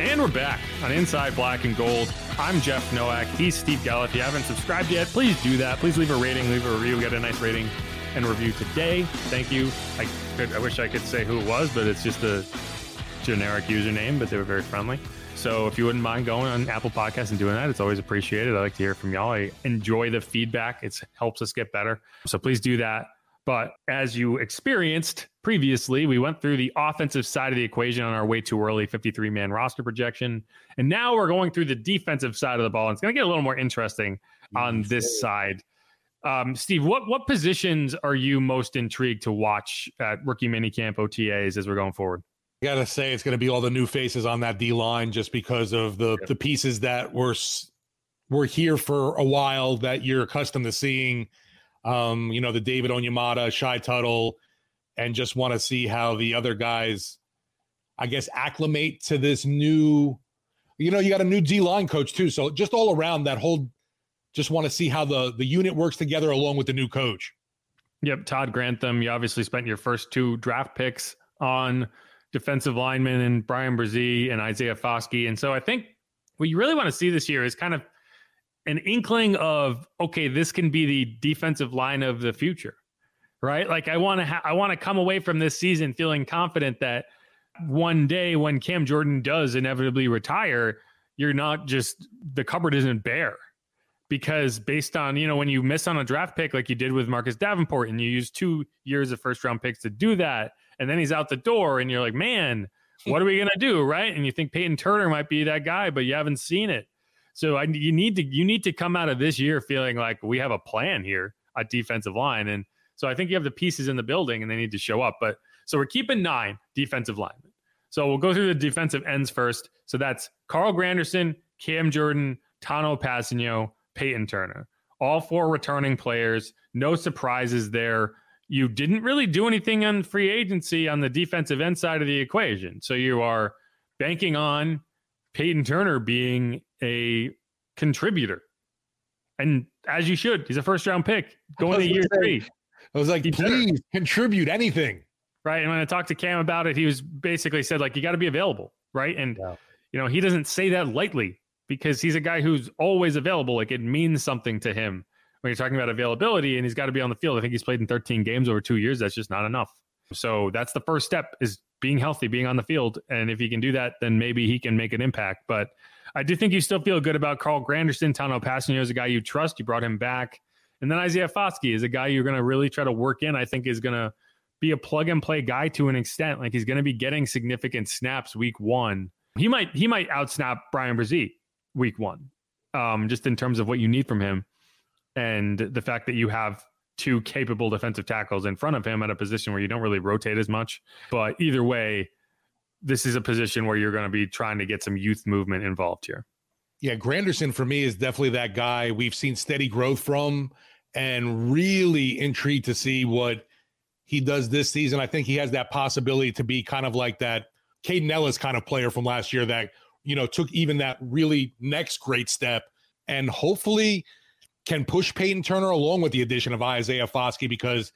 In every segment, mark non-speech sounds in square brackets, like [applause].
And we're back on Inside Black and Gold. I'm Jeff Nowak. He's Steve Geller. If you haven't subscribed yet, please do that. Please leave a rating, leave a review. We got a nice rating and review today. Thank you. I could, I wish I could say who it was, but it's just a generic username, but they were very friendly. So if you wouldn't mind going on Apple Podcasts and doing that, it's always appreciated. I like to hear from y'all. I enjoy the feedback. It helps us get better. So please do that. But as you experienced previously, we went through the offensive side of the equation on our way too early 53 man roster projection. And now we're going through the defensive side of the ball. And it's going to get a little more interesting on this side. Um, Steve, what, what positions are you most intrigued to watch at rookie minicamp OTAs as we're going forward? I gotta say, it's going to be all the new faces on that D line just because of the the pieces that were were here for a while that you're accustomed to seeing um, you know, the David Onyemata, Shy Tuttle, and just want to see how the other guys, I guess, acclimate to this new. You know, you got a new D line coach too, so just all around that whole. Just want to see how the the unit works together along with the new coach. Yep, Todd Grantham. You obviously spent your first two draft picks on defensive linemen and Brian Bresee and Isaiah Foskey, and so I think what you really want to see this year is kind of an inkling of okay, this can be the defensive line of the future, right? Like I want to ha- I want to come away from this season feeling confident that one day when Cam Jordan does inevitably retire, you're not just the cupboard isn't bare. Because based on you know when you miss on a draft pick like you did with Marcus Davenport and you use two years of first round picks to do that and then he's out the door and you're like man what are we gonna do? Right? And you think Peyton Turner might be that guy but you haven't seen it so I, you need to you need to come out of this year feeling like we have a plan here at defensive line, and so I think you have the pieces in the building, and they need to show up. But so we're keeping nine defensive linemen. So we'll go through the defensive ends first. So that's Carl Granderson, Cam Jordan, Tanoh Kpassagnon, Peyton Turner. All four returning players. No surprises there. You didn't really do anything on free agency on the defensive end side of the equation. So you are banking on Peyton Turner being a contributor. And as you should, he's a first round pick going to year say, three. I was like, he please better. contribute anything. Right. And when I talked to Cam about it, he was basically said, like, you got to be available. Right. And, yeah. you know, he doesn't say that lightly because he's a guy who's always available. Like, it means something to him when you're talking about availability and he's got to be on the field. I think he's played in 13 games over two years. That's just not enough. So that's the first step is being healthy, being on the field. And if he can do that, then maybe he can make an impact. But I do think you still feel good about Carl Granderson. Tanoh Kpassagnon is a guy you trust. You brought him back. And then Isaiah Foskey is a guy you're going to really try to work in. I think is going to be a plug and play guy to an extent. Like he's going to be getting significant snaps week one. He might he might outsnap Brian Bresee week one, um, just in terms of what you need from him, and the fact that you have two capable defensive tackles in front of him at a position where you don't really rotate as much. But either way, this is a position where you're going to be trying to get some youth movement involved here. Yeah, Granderson for me is definitely that guy we've seen steady growth from and really intrigued to see what he does this season. I think he has that possibility to be kind of like that Kaden Elliss kind of player from last year that, you know, took even that really next great step and hopefully can push Peyton Turner along with the addition of Isaiah Foskey because,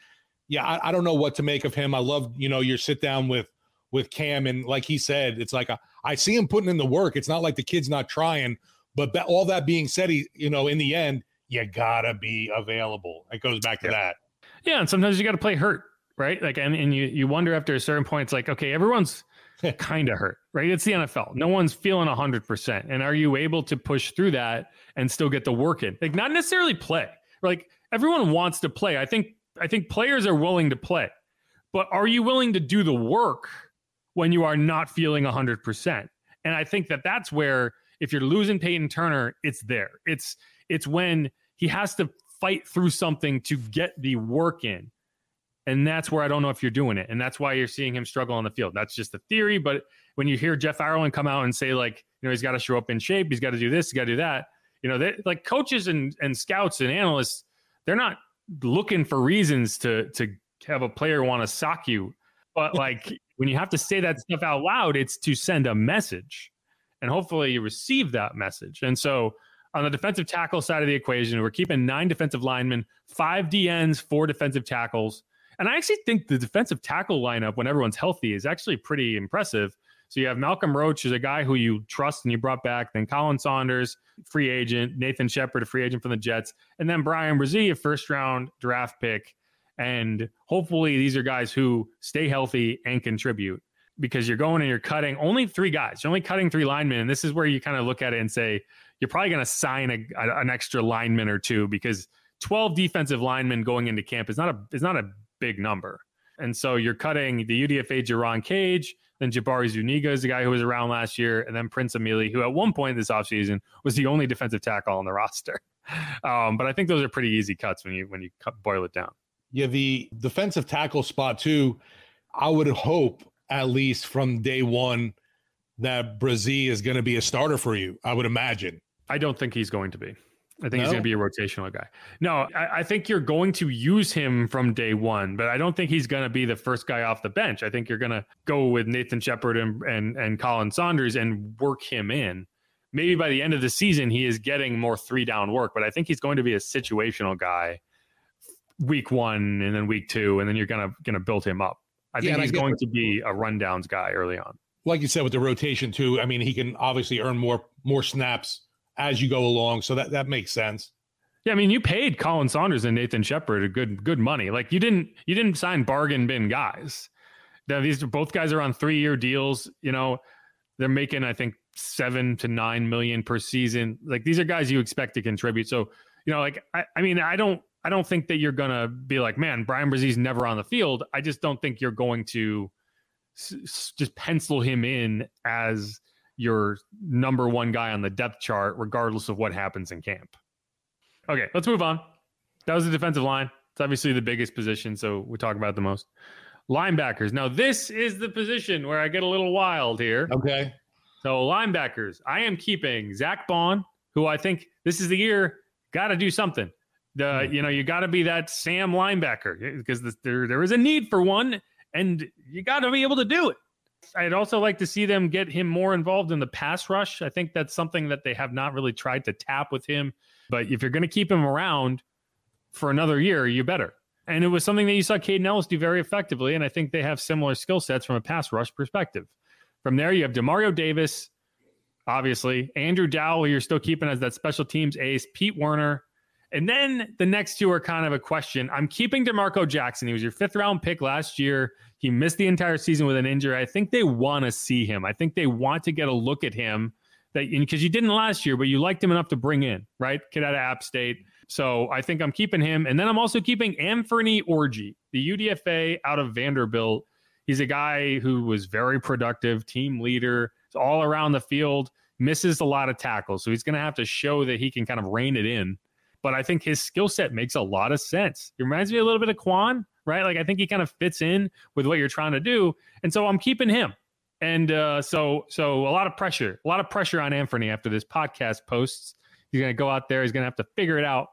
yeah, I, I don't know what to make of him. I love, you know, your sit down with – with Cam. And like he said, it's like a, I see him putting in the work. It's not like the kid's not trying. But that, all that being said, he, you know, in the end, you gotta be available. It goes back to yeah. that. Yeah, and sometimes you got to play hurt, right? Like, and, and you you wonder after a certain point, it's like, okay, everyone's [laughs] kind of hurt, right? It's the NFL. No one's feeling 100%. And are you able to push through that and still get the work in? Like, not necessarily play. Like, everyone wants to play. I think, I think players are willing to play, but are you willing to do the work when you are not feeling 100%? And I think that that's where, if you're losing Peyton Turner, it's there. It's, it's when he has to fight through something to get the work in. And that's where I don't know if you're doing it. And that's why you're seeing him struggle on the field. That's just a theory. But when you hear Jeff Ireland come out and say, like, you know, he's got to show up in shape, he's got to do this, he's got to do that, you know, they like coaches and, and scouts and analysts, they're not looking for reasons to to have a player want to sock you. But [laughs] like when you have to say that stuff out loud, it's to send a message. And hopefully you receive that message. And so on the defensive tackle side of the equation, we're keeping nine defensive linemen, five DNs, four defensive tackles. And I actually think the defensive tackle lineup, when everyone's healthy, is actually pretty impressive. So you have Malcolm Roach, who's a guy who you trust and you brought back. Then Colin Saunders, free agent. Nathan Shepard, a free agent from the Jets. And then Brian Bresee, a first round draft pick. And hopefully these are guys who stay healthy and contribute because you're going and you're cutting only three guys. You're only cutting three linemen. And this is where you kind of look at it and say, you're probably going to sign a, a, an extra lineman or two because 12 defensive linemen going into camp is not a is not a big number. And so you're cutting the UDFA Jerron Cage, then Jabari Zuniga is the guy who was around last year, and then Prince Emili, who at one point this offseason was the only defensive tackle on the [laughs] roster. Um, but I think those are pretty easy cuts when you when you cut, boil it down. Yeah, the defensive tackle spot too. I would hope at least from day one that Bresee is going to be a starter for you. I would imagine. I don't think he's going to be. I think no? he's going to be a rotational guy. No, I, I, think you're going to use him from day one, but I don't think he's going to be the first guy off the bench. I think you're going to go with Nathan Shepard and, and, and Colin Saunders and work him in. Maybe by the end of the season, he is getting more three down work, but I think he's going to be a situational guy week one and then week two, and then you're going to going to build him up. I think yeah, he's I going to be a rundowns guy early on. Like you said with the rotation too. I mean, he can obviously earn more more snaps as you go along. So that that makes sense. Yeah, I mean, you paid Colin Saunders and Nathan Shepard a good good money. Like you didn't you didn't sign bargain bin guys. Now these both guys are on three year deals. You know, they're making I think seven to nine million per season. Like these are guys you expect to contribute. So you know, like I, I mean, I don't I don't think that you're gonna be like, man, Brian Bresee's never on the field. I just don't think you're going to s- s- just pencil him in as your number one guy on the depth chart, regardless of what happens in camp. Okay, let's move on. That was the defensive line. It's obviously the biggest position, so we talk about the most. Linebackers. Now, this is the position where I get a little wild here. Okay. So, linebackers. I am keeping Zach Baun, who I think this is the year, got to do something. The hmm. you know you got to be that Sam linebacker because there there is a need for one, and you got to be able to do it. I'd also like to see them get him more involved in the pass rush. I think that's something that they have not really tried to tap with him. But if you're going to keep him around for another year, you better. And it was something that you saw Kaden Elliss do very effectively. And I think they have similar skill sets from a pass rush perspective. From there, you have Demario Davis, obviously, Andrew Dowell, you're still keeping as that special teams ace, Pete Werner, and then the next two are kind of a question. I'm keeping DeMarco Jackson. He was your fifth round pick last year. He missed the entire season with an injury. I think they want to see him. I think they want to get a look at him that because you didn't last year, but you liked him enough to bring in, right? Kid out of App State. So I think I'm keeping him. And then I'm also keeping Anthony Orji, the UDFA out of Vanderbilt. He's a guy who was very productive, team leader, all around the field, misses a lot of tackles. So he's going to have to show that he can kind of rein it in but I think his skill set makes a lot of sense. It reminds me a little bit of Kwon, right? Like I think he kind of fits in with what you're trying to do, and so I'm keeping him. And uh, so, so a lot of pressure, a lot of pressure on Anthony after this podcast posts. He's going to go out there. He's going to have to figure it out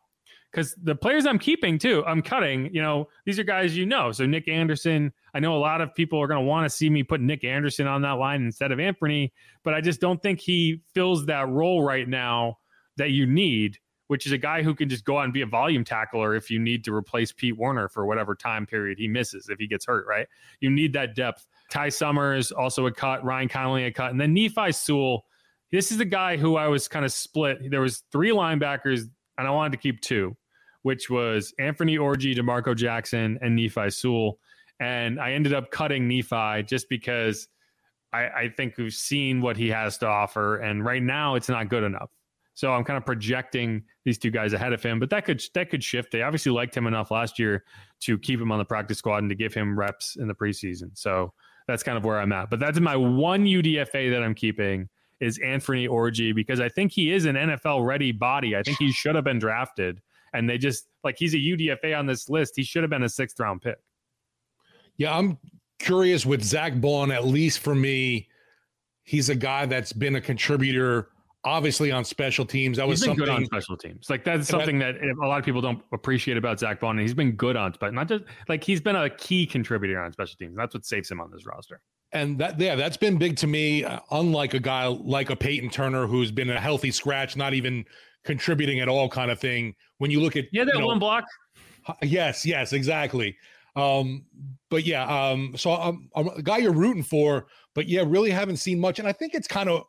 because the players I'm keeping too, I'm cutting. You know, these are guys you know. So Nick Anderson, I know a lot of people are going to want to see me put Nick Anderson on that line instead of Anthony, but I just don't think he fills that role right now that you need which is a guy who can just go out and be a volume tackler if you need to replace Pete Werner for whatever time period he misses if he gets hurt, right? You need that depth. Ty Summers also a cut, Ryan Connelly a cut, and then Nephi Sewell. This is the guy who I was kind of split. There was three linebackers, and I wanted to keep two, which was Anthony Orji, DeMarco Jackson, and Nephi Sewell. And I ended up cutting Nephi just because I, I think we've seen what he has to offer, and right now it's not good enough. So I'm kind of projecting these two guys ahead of him, but that could that could shift. They obviously liked him enough last year to keep him on the practice squad and to give him reps in the preseason. So that's kind of where I'm at. But that's my one UDFA that I'm keeping is Anthony Orji because I think he is an NFL ready body. I think he should have been drafted, and they just like he's a UDFA on this list. He should have been a sixth round pick. Yeah, I'm curious with Zach Baun. At least for me, he's a guy that's been a contributor obviously on special teams. That was something on special teams. Like that's something that, that, a lot of people don't appreciate about Zach Baun. And he's been good on, but not just like he's been a key contributor on special teams. That's what saves him on this roster. And that yeah, that's been big to me. Uh, unlike a guy like a Peyton Turner who's been a healthy scratch, not even contributing at all, kind of thing. When you look at yeah, that you know, one block. Yes, yes, exactly. Um, but yeah, um, so I'm, I'm a guy you're rooting for, but yeah, really haven't seen much. And I think it's kind of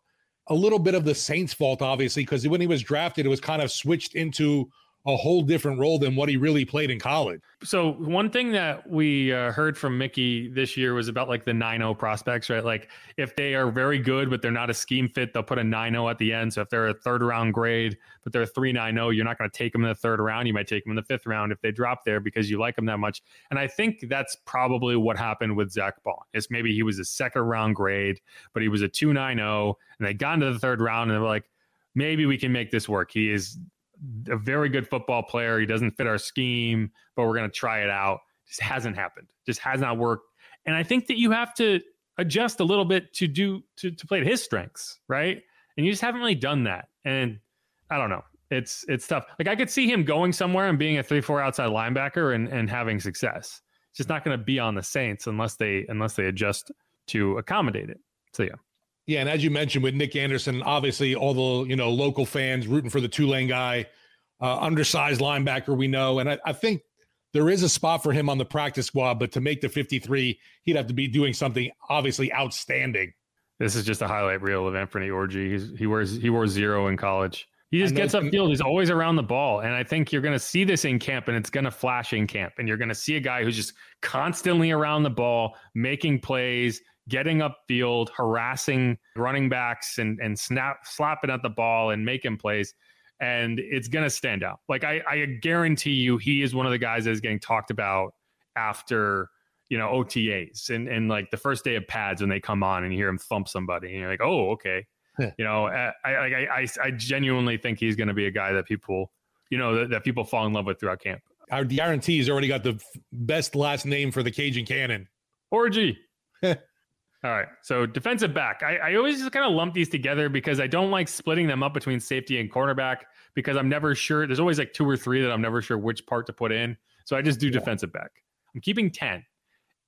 a little bit of the Saints' fault, obviously, because when he was drafted, it was kind of switched into a whole different role than what he really played in college. So one thing that we uh, heard from Mickey this year was about like the 9-0 prospects, right? Like if they are very good, but they're not a scheme fit, they'll put a 9-0 at the end. So if they're a third round grade, but they're 3-9-0, you're not going to take them in the third round. You might take them in the fifth round if they drop there because you like them that much. And I think that's probably what happened with Zach Baun. Is maybe he was a second round grade, but he was a 2-9-0 and they got into the third round and they were like, maybe we can make this work. He is a very good football player. He doesn't fit our scheme, but we're going to try it out. Just hasn't happened. Just has not worked. And I think that you have to adjust a little bit to do to to play to his strengths, right? And you just haven't really done that. And I don't know. It's it's tough. Like I could see him going somewhere and being a three four outside linebacker and and having success. It's just not going to be on the Saints unless they unless they adjust to accommodate it. So yeah. Yeah, and as you mentioned with Nick Anderson, obviously all the you know local fans rooting for the Tulane guy, uh, undersized linebacker we know, and I, I, think there is a spot for him on the practice squad. But to make the 53, he'd have to be doing something obviously outstanding. This is just a highlight reel of Anthony Orji. He's, he wears he wore zero in college. He just gets upfield. He's always around the ball. And I think you're going to see this in camp and it's going to flash in camp. And you're going to see a guy who's just constantly around the ball, making plays, getting upfield, harassing running backs and and snap slapping at the ball and making plays. And it's gonna stand out. Like I, I guarantee you, he is one of the guys that is getting talked about after you know OTAs and and like the first day of pads when they come on and you hear him thump somebody and you're like, oh okay, you know, I I, I I genuinely think he's going to be a guy that people you know that, that people fall in love with throughout camp. Our guarantee he's already got the best last name for the Cajun Cannon. Orgy. [laughs] All right. So defensive back. I, I always just kind of lump these together because I don't like splitting them up between safety and cornerback because I'm never sure. There's always like two or three that I'm never sure which part to put in. So I just do yeah. defensive back. I'm keeping 10.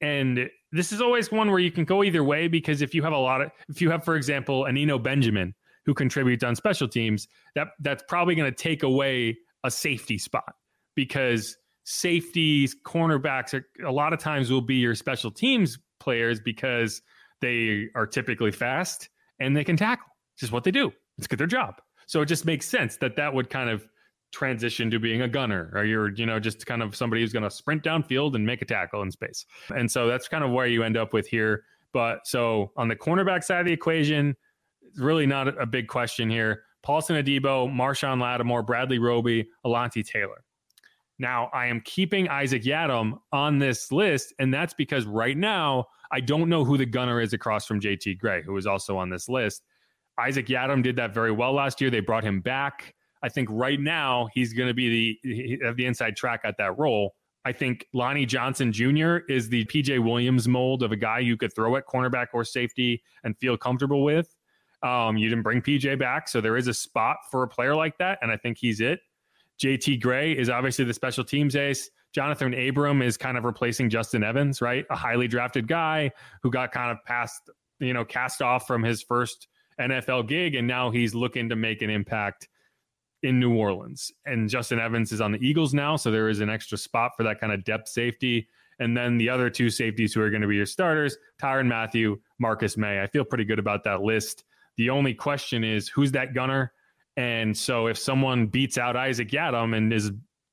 And this is always one where you can go either way because if you have a lot of, if you have, for example, an Eno Benjamin who contributes on special teams, that that's probably going to take away a safety spot because safeties, cornerbacks are, a lot of times will be your special teams players because they are typically fast and they can tackle. It's just what they do. It's good their job. So it just makes sense that that would kind of transition to being a gunner or you're, you know, just kind of somebody who's going to sprint downfield and make a tackle in space. And so that's kind of where you end up with here. But so on the cornerback side of the equation, it's really not a big question here. Paulson Adebo, Marshon Lattimore, Bradley Roby, Alontae Taylor. Now, I am keeping Isaac Yiadom on this list, and that's because right now I don't know who the gunner is across from JT Gray, who is also on this list. Isaac Yiadom did that very well last year. They brought him back. I think right now he's going to be the have the inside track at that role. I think Lonnie Johnson Jr. is the PJ Williams mold of a guy you could throw at cornerback or safety and feel comfortable with. Um, you didn't bring PJ back, so there is a spot for a player like that, and I think he's it. JT Gray is obviously the special teams ace. Johnathan Abram is kind of replacing Justin Evans, right? A highly drafted guy who got kind of passed, you know, cast off from his first NFL gig, and now he's looking to make an impact in New Orleans. And Justin Evans is on the Eagles now, so there is an extra spot for that kind of depth safety. And then the other two safeties who are going to be your starters, Tyrann Mathieu, Marcus Maye. I feel pretty good about that list. The only question is who's that gunner? And so if someone beats out Isaac Yiadom and is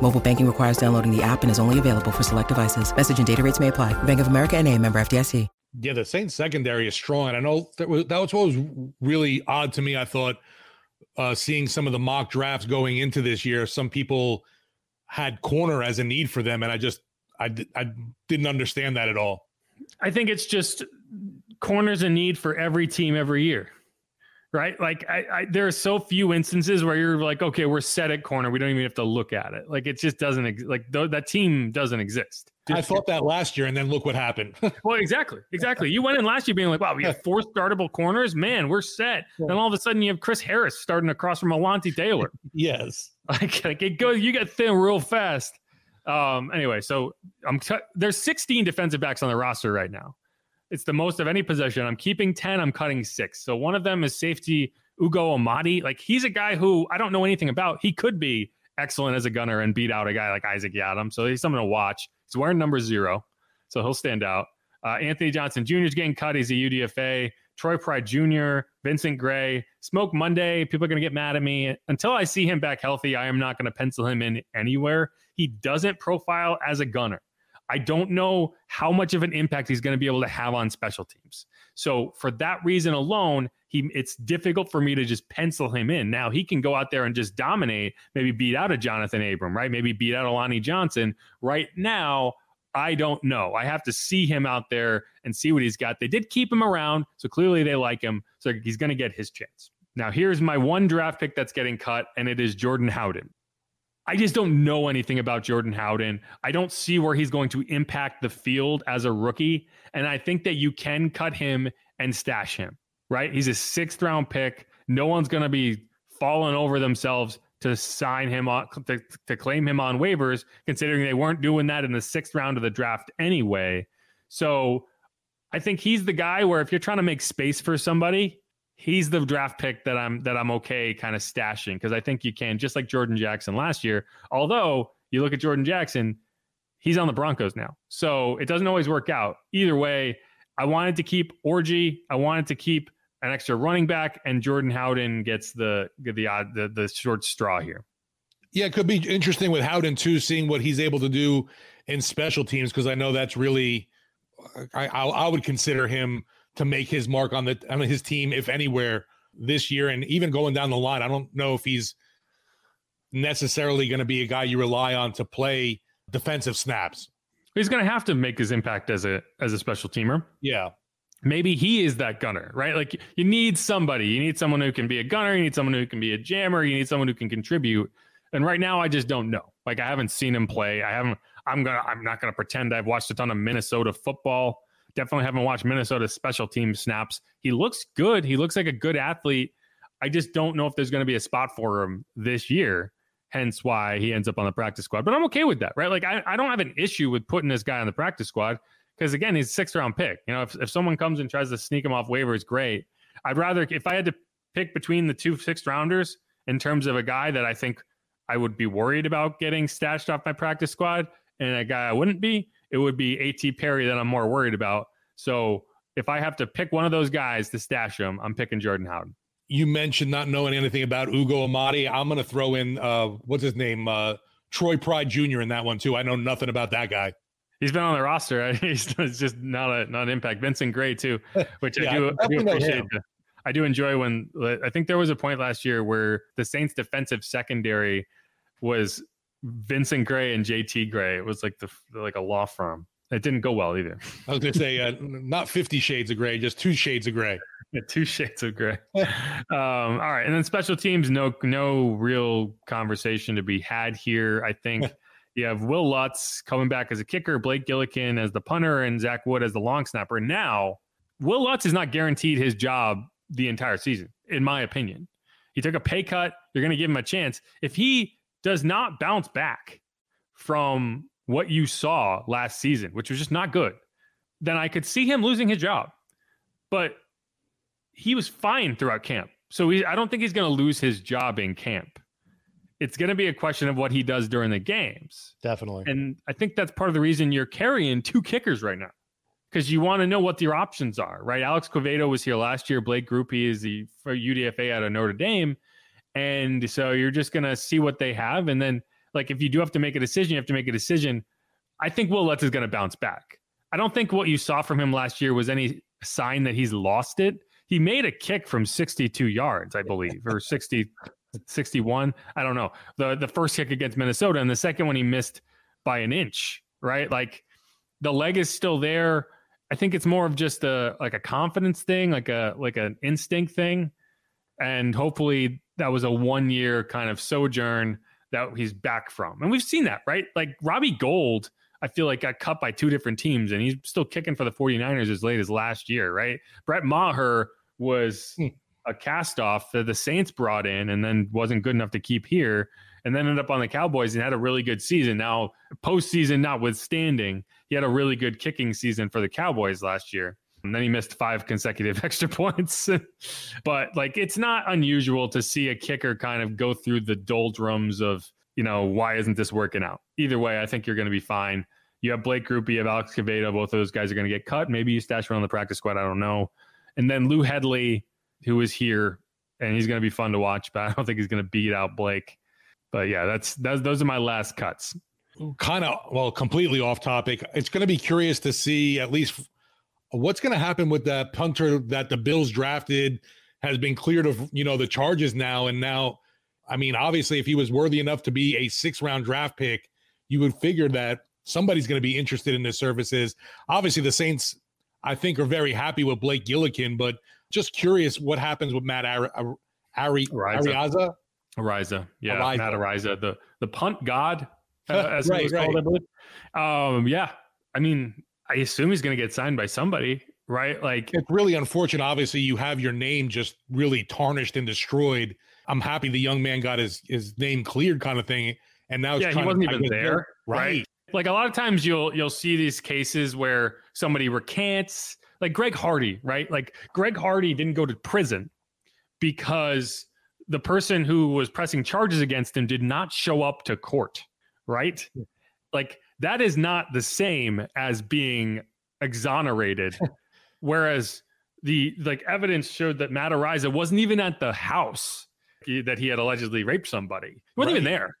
Mobile banking requires downloading the app and is only available for select devices. Message and data rates may apply. Bank of America and a member FDIC. Yeah, the Saints secondary is strong. And I know that was, that was what was really odd to me. I thought uh, seeing some of the mock drafts going into this year, some people had corner as a need for them. And I just, I, I didn't understand that at all. I think it's just corners a need for every team every year right? Like I, I, there are so few instances where you're like, okay, we're set at corner. We don't even have to look at it. Like it just doesn't ex- like th- that team doesn't exist. I thought that last year, and then look what happened. [laughs] well, exactly, exactly. You went in last year being like, wow, we have four startable corners. Man, we're set. Yeah. Then all of a sudden, you have Chris Harris starting across from Alontae Taylor. [laughs] yes, like, like it goes. You get thin real fast. Um. Anyway, so I'm t- there's 16 defensive backs on the roster right now. It's the most of any position. I'm keeping 10, I'm cutting six. So one of them is safety Ugo Amadi. Like he's a guy who I don't know anything about. He could be excellent as a gunner and beat out a guy like Isaac Yiadom. So he's something to watch. He's wearing number zero. So he'll stand out. Uh, Anthony Johnson Jr. is getting cut. He's a UDFA. Troy Pride Jr., Vincent Gray, Smoke Monday. People are going to get mad at me. Until I see him back healthy, I am not going to pencil him in anywhere. He doesn't profile as a gunner. I don't know how much of an impact he's going to be able to have on special teams. So for that reason alone, he it's difficult for me to just pencil him in. Now he can go out there and just dominate, maybe beat out a Johnathan Abram, right? Maybe beat out a Lonnie Johnson. Right now, I don't know. I have to see him out there and see what he's got. They did keep him around, so clearly they like him. So he's going to get his chance. Now, here's my one draft pick that's getting cut, and it is Jordan Howden. I just don't know anything about Jordan Howden. I don't see where he's going to impact the field as a rookie. And I think that you can cut him and stash him, right? He's a sixth round pick. No one's going to be falling over themselves to sign him on, to, to claim him on waivers, considering they weren't doing that in the sixth round of the draft anyway. So I think he's the guy where if you're trying to make space for somebody, he's the draft pick that I'm that I'm okay kind of stashing because I think you can just like Jordan Jackson last year. Although you look at Jordan Jackson, he's on the Broncos now, so it doesn't always work out. Either way, I wanted to keep Orji. I wanted to keep an extra running back, and Jordan Howden gets the the the, the short straw here. Yeah, it could be interesting with Howden too, seeing what he's able to do in special teams because I know that's really I, I would consider him to make his mark on the on his team, if anywhere, this year, and even going down the line. I don't know if he's necessarily going to be a guy you rely on to play defensive snaps. He's going to have to make his impact as a as a special teamer. Yeah. Maybe he is that gunner, right? Like you need somebody. You need someone who can be a gunner. You need someone who can be a jammer. You need someone who can contribute. And right now, I just don't know. Like I haven't seen him play. I haven't. I'm gonna. I'm not gonna pretend I've watched a ton of Minnesota football. Definitely haven't watched Minnesota special team snaps. He looks good. He looks like a good athlete. I just don't know if there's going to be a spot for him this year. Hence why he ends up on the practice squad. But I'm okay with that, right? Like I, I don't have an issue with putting this guy on the practice squad because again, he's a sixth round pick. You know, if, if someone comes and tries to sneak him off waivers, great. I'd rather if I had to pick between the two sixth rounders in terms of a guy that I think I would be worried about getting stashed off my practice squad and a guy I wouldn't be, it would be A.T. Perry that I'm more worried about. So if I have to pick one of those guys to stash him, I'm picking Jordan Howden. You mentioned not knowing anything about Ugo Amadi. I'm going to throw in uh, what's his name, uh, Troy Pride Jr. in that one too. I know nothing about that guy. He's been on the roster. [laughs] He's just not a not an impact. Vincent Gray too, [laughs] which yeah, I do, I do appreciate. I do enjoy when I think there was a point last year where the Saints defensive secondary was Vincent Gray and JT Gray. It was like the like a law firm. It didn't go well either. I was going to say uh, [laughs] not Fifty Shades of Gray, just two shades of gray. Yeah, two shades of gray. [laughs] um, all right, and then special teams. No, no real conversation to be had here. I think [laughs] you have Will Lutz coming back as a kicker, Blake Gillikin as the punter, and Zach Wood as the long snapper. Now, Will Lutz is not guaranteed his job the entire season, in my opinion. He took a pay cut. You're going to give him a chance. If he does not bounce back from what you saw last season, which was just not good. then I could see him losing his job. But he was fine throughout camp. So he, I don't think he's going to lose his job in camp. It's going to be a question of what he does during the games. Definitely. And I think that's part of the reason you're carrying two kickers right now because you want to know what your options are, right? Alex Quevedo was here last year. Blake Grupe is the for UDFA out of Notre Dame. And so you're just going to see what they have. And then, like, if you do have to make a decision, you have to make a decision. I think Will Lutz is going to bounce back. I don't think what you saw from him last year was any sign that he's lost it. He made a kick from 62 yards, I believe, or 60, 61. I don't know. The the first kick against Minnesota and the second one he missed by an inch, right? Like the leg is still there. I think it's more of just a like a confidence thing, like a like an instinct thing. And hopefully that was a one year kind of sojourn that he's back from. And we've seen that, right? Like Robbie Gould, I feel like got cut by two different teams and he's still kicking for the 49ers as late as last year, right? Brett Maher was hmm. a cast off that the Saints brought in and then wasn't good enough to keep here and then ended up on the Cowboys and had a really good season. Now, postseason notwithstanding, he had a really good kicking season for the Cowboys last year. And then he missed five consecutive [laughs] extra points. [laughs] but like, it's not unusual to see a kicker kind of go through the doldrums of, you know, why isn't this working out? Either way, I think you're going to be fine. You have Blake Grupe, you have Alex Quevedo. Both of those guys are going to get cut. Maybe you stash around the practice squad. I don't know. And then Lou Hedley, who is here, and he's going to be fun to watch, but [laughs] I don't think he's going to beat out Blake. But yeah, that's, that's those are my last cuts. Kind of well, completely off topic. It's going to be curious to see at least what's going to happen with that punter that the Bills drafted has been cleared of you know the charges now, and now, I mean, obviously, if he was worthy enough to be a six round draft pick, you would figure that somebody's going to be interested in his services. Obviously, the Saints I think are very happy with Blake Gillikin, but just curious what happens with Matt Ari, Ari, Ariaza. Ariza, yeah, Ariza. Matt Ariza, the the punt god, uh, [laughs] as right, right. called, I believe. Um, yeah, I mean, I assume he's going to get signed by somebody, right? Like, it's really unfortunate. Obviously, you have your name just really tarnished and destroyed. I'm happy the young man got his his name cleared, kind of thing. And now, yeah, he wasn't even there, right? right? Like a lot of times, you'll you'll see these cases where somebody recants, like Greg Hardy, right? Like Greg Hardy didn't go to prison because the person who was pressing charges against him did not show up to court, right? Like that is not the same as being exonerated. [laughs] Whereas the like evidence showed that Matt Ariza wasn't even at the house that he had allegedly raped somebody. He wasn't right. even there.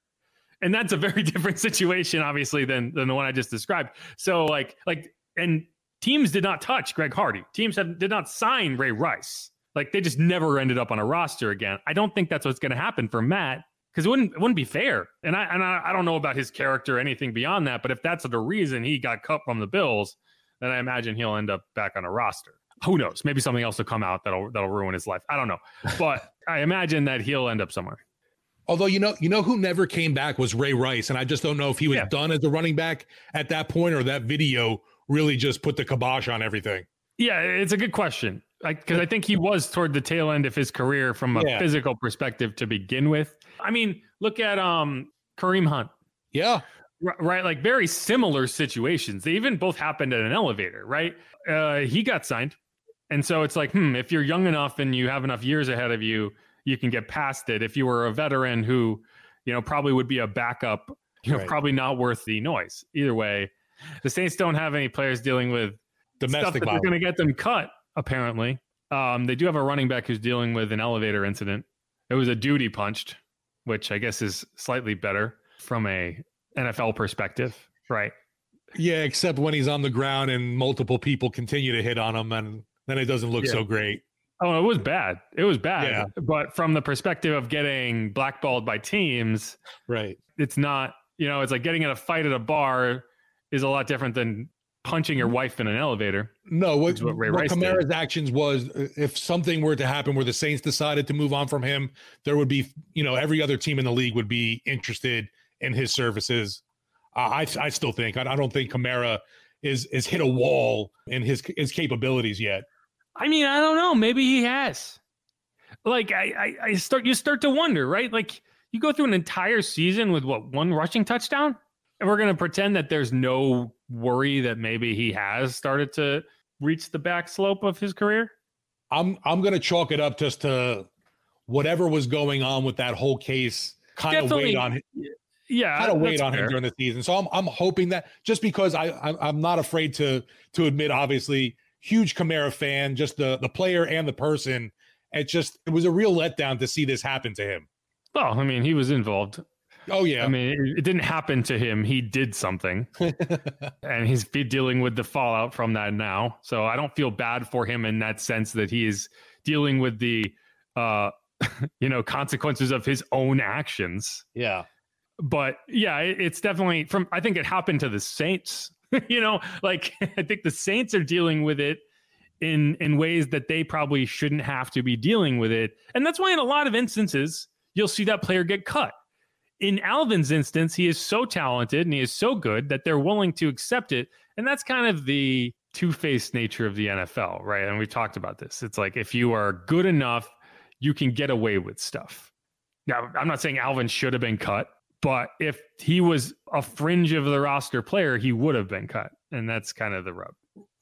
And that's a very [laughs] different situation, obviously, than than the one I just described. So like like and teams did not touch Greg Hardy. Teams have, did not sign Ray Rice. Like they just never ended up on a roster again. I don't think that's what's going to happen for Matt because it wouldn't it wouldn't be fair. And I and I, I, don't know about his character or anything beyond that. But if that's the reason he got cut from the Bills, then I imagine he'll end up back on a roster. Who knows? Maybe something else will come out that'll that'll ruin his life. I don't know, [laughs] but I imagine that he'll end up somewhere. Although you know, you know who never came back was Ray Rice, and I just don't know if he was yeah. done as a running back at that point, or that video really just put the kibosh on everything. Yeah, it's a good question because I, I, think he was toward the tail end of his career from a yeah. physical perspective to begin with. I mean, look at um Kareem Hunt. Yeah. R- right, like very similar situations. They even both happened at an elevator, right? Uh, he got signed, and so it's like, hmm, if you're young enough and you have enough years ahead of you, you can get past it. If you were a veteran who, you know, probably would be a backup, you're right. probably not worth the noise. Either way, the Saints don't have any players dealing with domestic stuff going to get them cut apparently. Um, they do have a running back who's dealing with an elevator incident. It was a duty punched, which I guess is slightly better from a NFL perspective, right? Yeah, except when he's on the ground and multiple people continue to hit on him, and then it doesn't look yeah. so great. Oh, it was bad. It was bad. Yeah. But from the perspective of getting blackballed by teams, right? It's not. You know, it's like getting in a fight at a bar is a lot different than punching your wife in an elevator. No, what, what, Ray what Kamara's did. actions was uh, if something were to happen where the Saints decided to move on from him, there would be, you know, every other team in the league would be interested in his services. Uh, I, I still think, I, I don't think Kamara is is hit a wall in his his capabilities yet. I mean, I don't know. Maybe he has. Like I, I, I start you start to wonder, right? Like you go through an entire season with what one rushing touchdown, and we're gonna pretend that there's no worry that maybe he has started to reach the back slope of his career? I'm I'm gonna chalk it up just to whatever was going on with that whole case kind of weighed on him. Yeah, kind of weighed on fair. him during the season. So I'm I'm hoping that just because I I'm, I'm not afraid to to admit, obviously, huge Kamara fan, just the the player and the person. It just it was a real letdown to see this happen to him. Well, I mean, he was involved. Oh yeah. I mean, it, it didn't happen to him. He did something, [laughs] and he's dealing with the fallout from that now. So I don't feel bad for him in that sense that he is dealing with the, uh, [laughs] you know, consequences of his own actions. Yeah. But yeah, it, it's definitely from. I think it happened to the Saints. [laughs] you know, like I think the Saints are dealing with it in in ways that they probably shouldn't have to be dealing with it, and that's why in a lot of instances you'll see that player get cut in Alvin's instance, he is so talented and he is so good that they're willing to accept it. And that's kind of the two faced nature of the NFL, right? And we've talked about this. It's like if you are good enough, you can get away with stuff. Now, I'm not saying Alvin should have been cut, but if he was a fringe of the roster player, he would have been cut. And that's kind of the rub.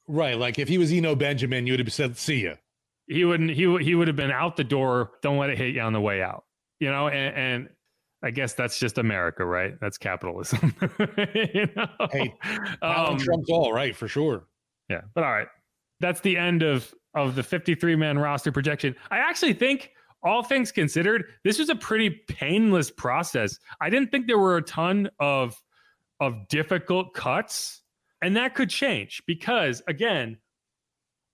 Right. Like if he was Eno Benjamin, you would have said, see ya. He wouldn't, he, he would have been out the door. Don't let it hit you on the way out, you know? And, and I guess that's just America, right? That's capitalism. [laughs] you know? Hey, um, Trump's all right for sure. Yeah, but all right, that's the end of of the 53 man roster projection. I actually think, all things considered, this was a pretty painless process. I didn't think there were a ton of of difficult cuts, and that could change because again,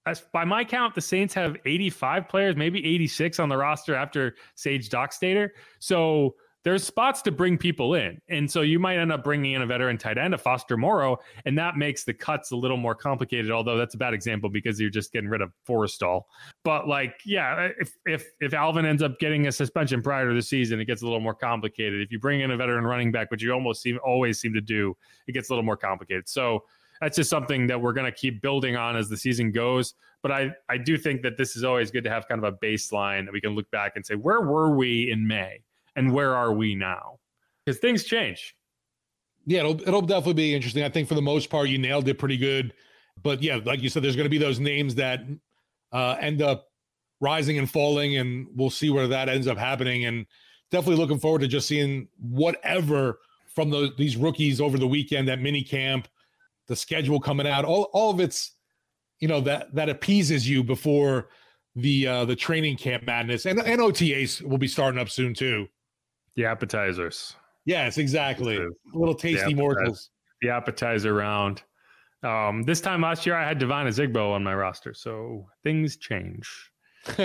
as by my count, the Saints have 85 players, maybe 86 on the roster after Sage Doxtater. So there's spots to bring people in. And so you might end up bringing in a veteran tight end, a Foster Moreau, and that makes the cuts a little more complicated, although that's a bad example because you're just getting rid of Forristall. But like, yeah, if if if Alvin ends up getting a suspension prior to the season, it gets a little more complicated. If you bring in a veteran running back, which you almost seem always seem to do, it gets a little more complicated. So that's just something that we're going to keep building on as the season goes. But I, I do think that this is always good to have kind of a baseline that we can look back and say, where were we in May? And where are we now? Because things change. Yeah, it'll it'll definitely be interesting. I think for the most part, you nailed it pretty good. But yeah, like you said, there's going to be those names that uh, end up rising and falling, and we'll see where that ends up happening. And definitely looking forward to just seeing whatever from the, these rookies over the weekend at mini camp, the schedule coming out, all all of it's you know that that appeases you before the uh, the training camp madness, and and OTAs will be starting up soon too. The appetizers. Yes, exactly. Little tasty the morsels. The appetizer round. Um, this time last year, I had Devine Ozigbo on my roster, so things change. [laughs] I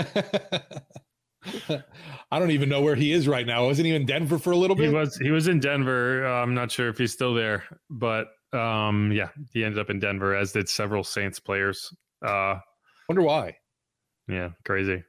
don't even know where he is right now. Wasn't he in Denver for a little bit? He was. He was in Denver. Uh, I'm not sure if he's still there, but um, yeah, he ended up in Denver, as did several Saints players. Uh, Wonder why. Yeah, crazy.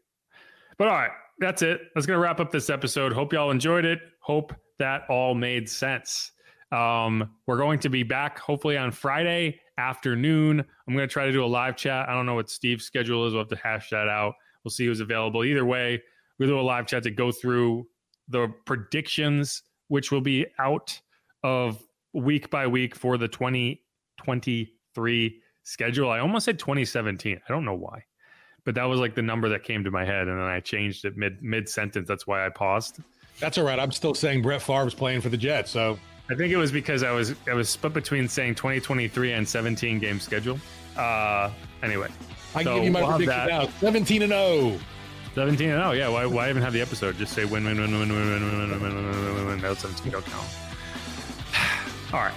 But all right, that's it. That's going to wrap up this episode. Hope y'all enjoyed it. Hope that all made sense. Um, we're going to be back hopefully on Friday afternoon. I'm going to try to do a live chat. I don't know what Steve's schedule is. We'll have to hash that out. We'll see who's available. Either way, we'll do a live chat to go through the predictions, which will be out of week by week for the 2023 schedule. I almost said 2017. I don't know why but that was like the number that came to my head, and then I changed it mid mid sentence. That's why I paused. That's all right. I'm still saying Brett Favre's playing for the Jets, so I think it was because I was I was split between saying 2023 and 17 game schedule. Uh, anyway, I can so give you my we'll prediction now: 17 and 0. 17 and 0. Yeah. Why, why even have the episode? Just say win, win, win, win, win, win, win, win, win, win, win, win. That's 17 don't count. All right.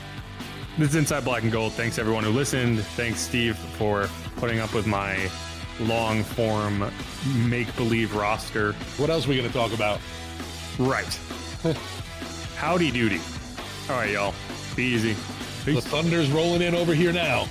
This is Inside Black and Gold. Thanks everyone who listened. Thanks Steve for putting up with my long form make believe roster. What else are we going to talk about? Right. [laughs] Howdy doody. All right, y'all. Be easy. Peace. The Thunder's rolling in over here now.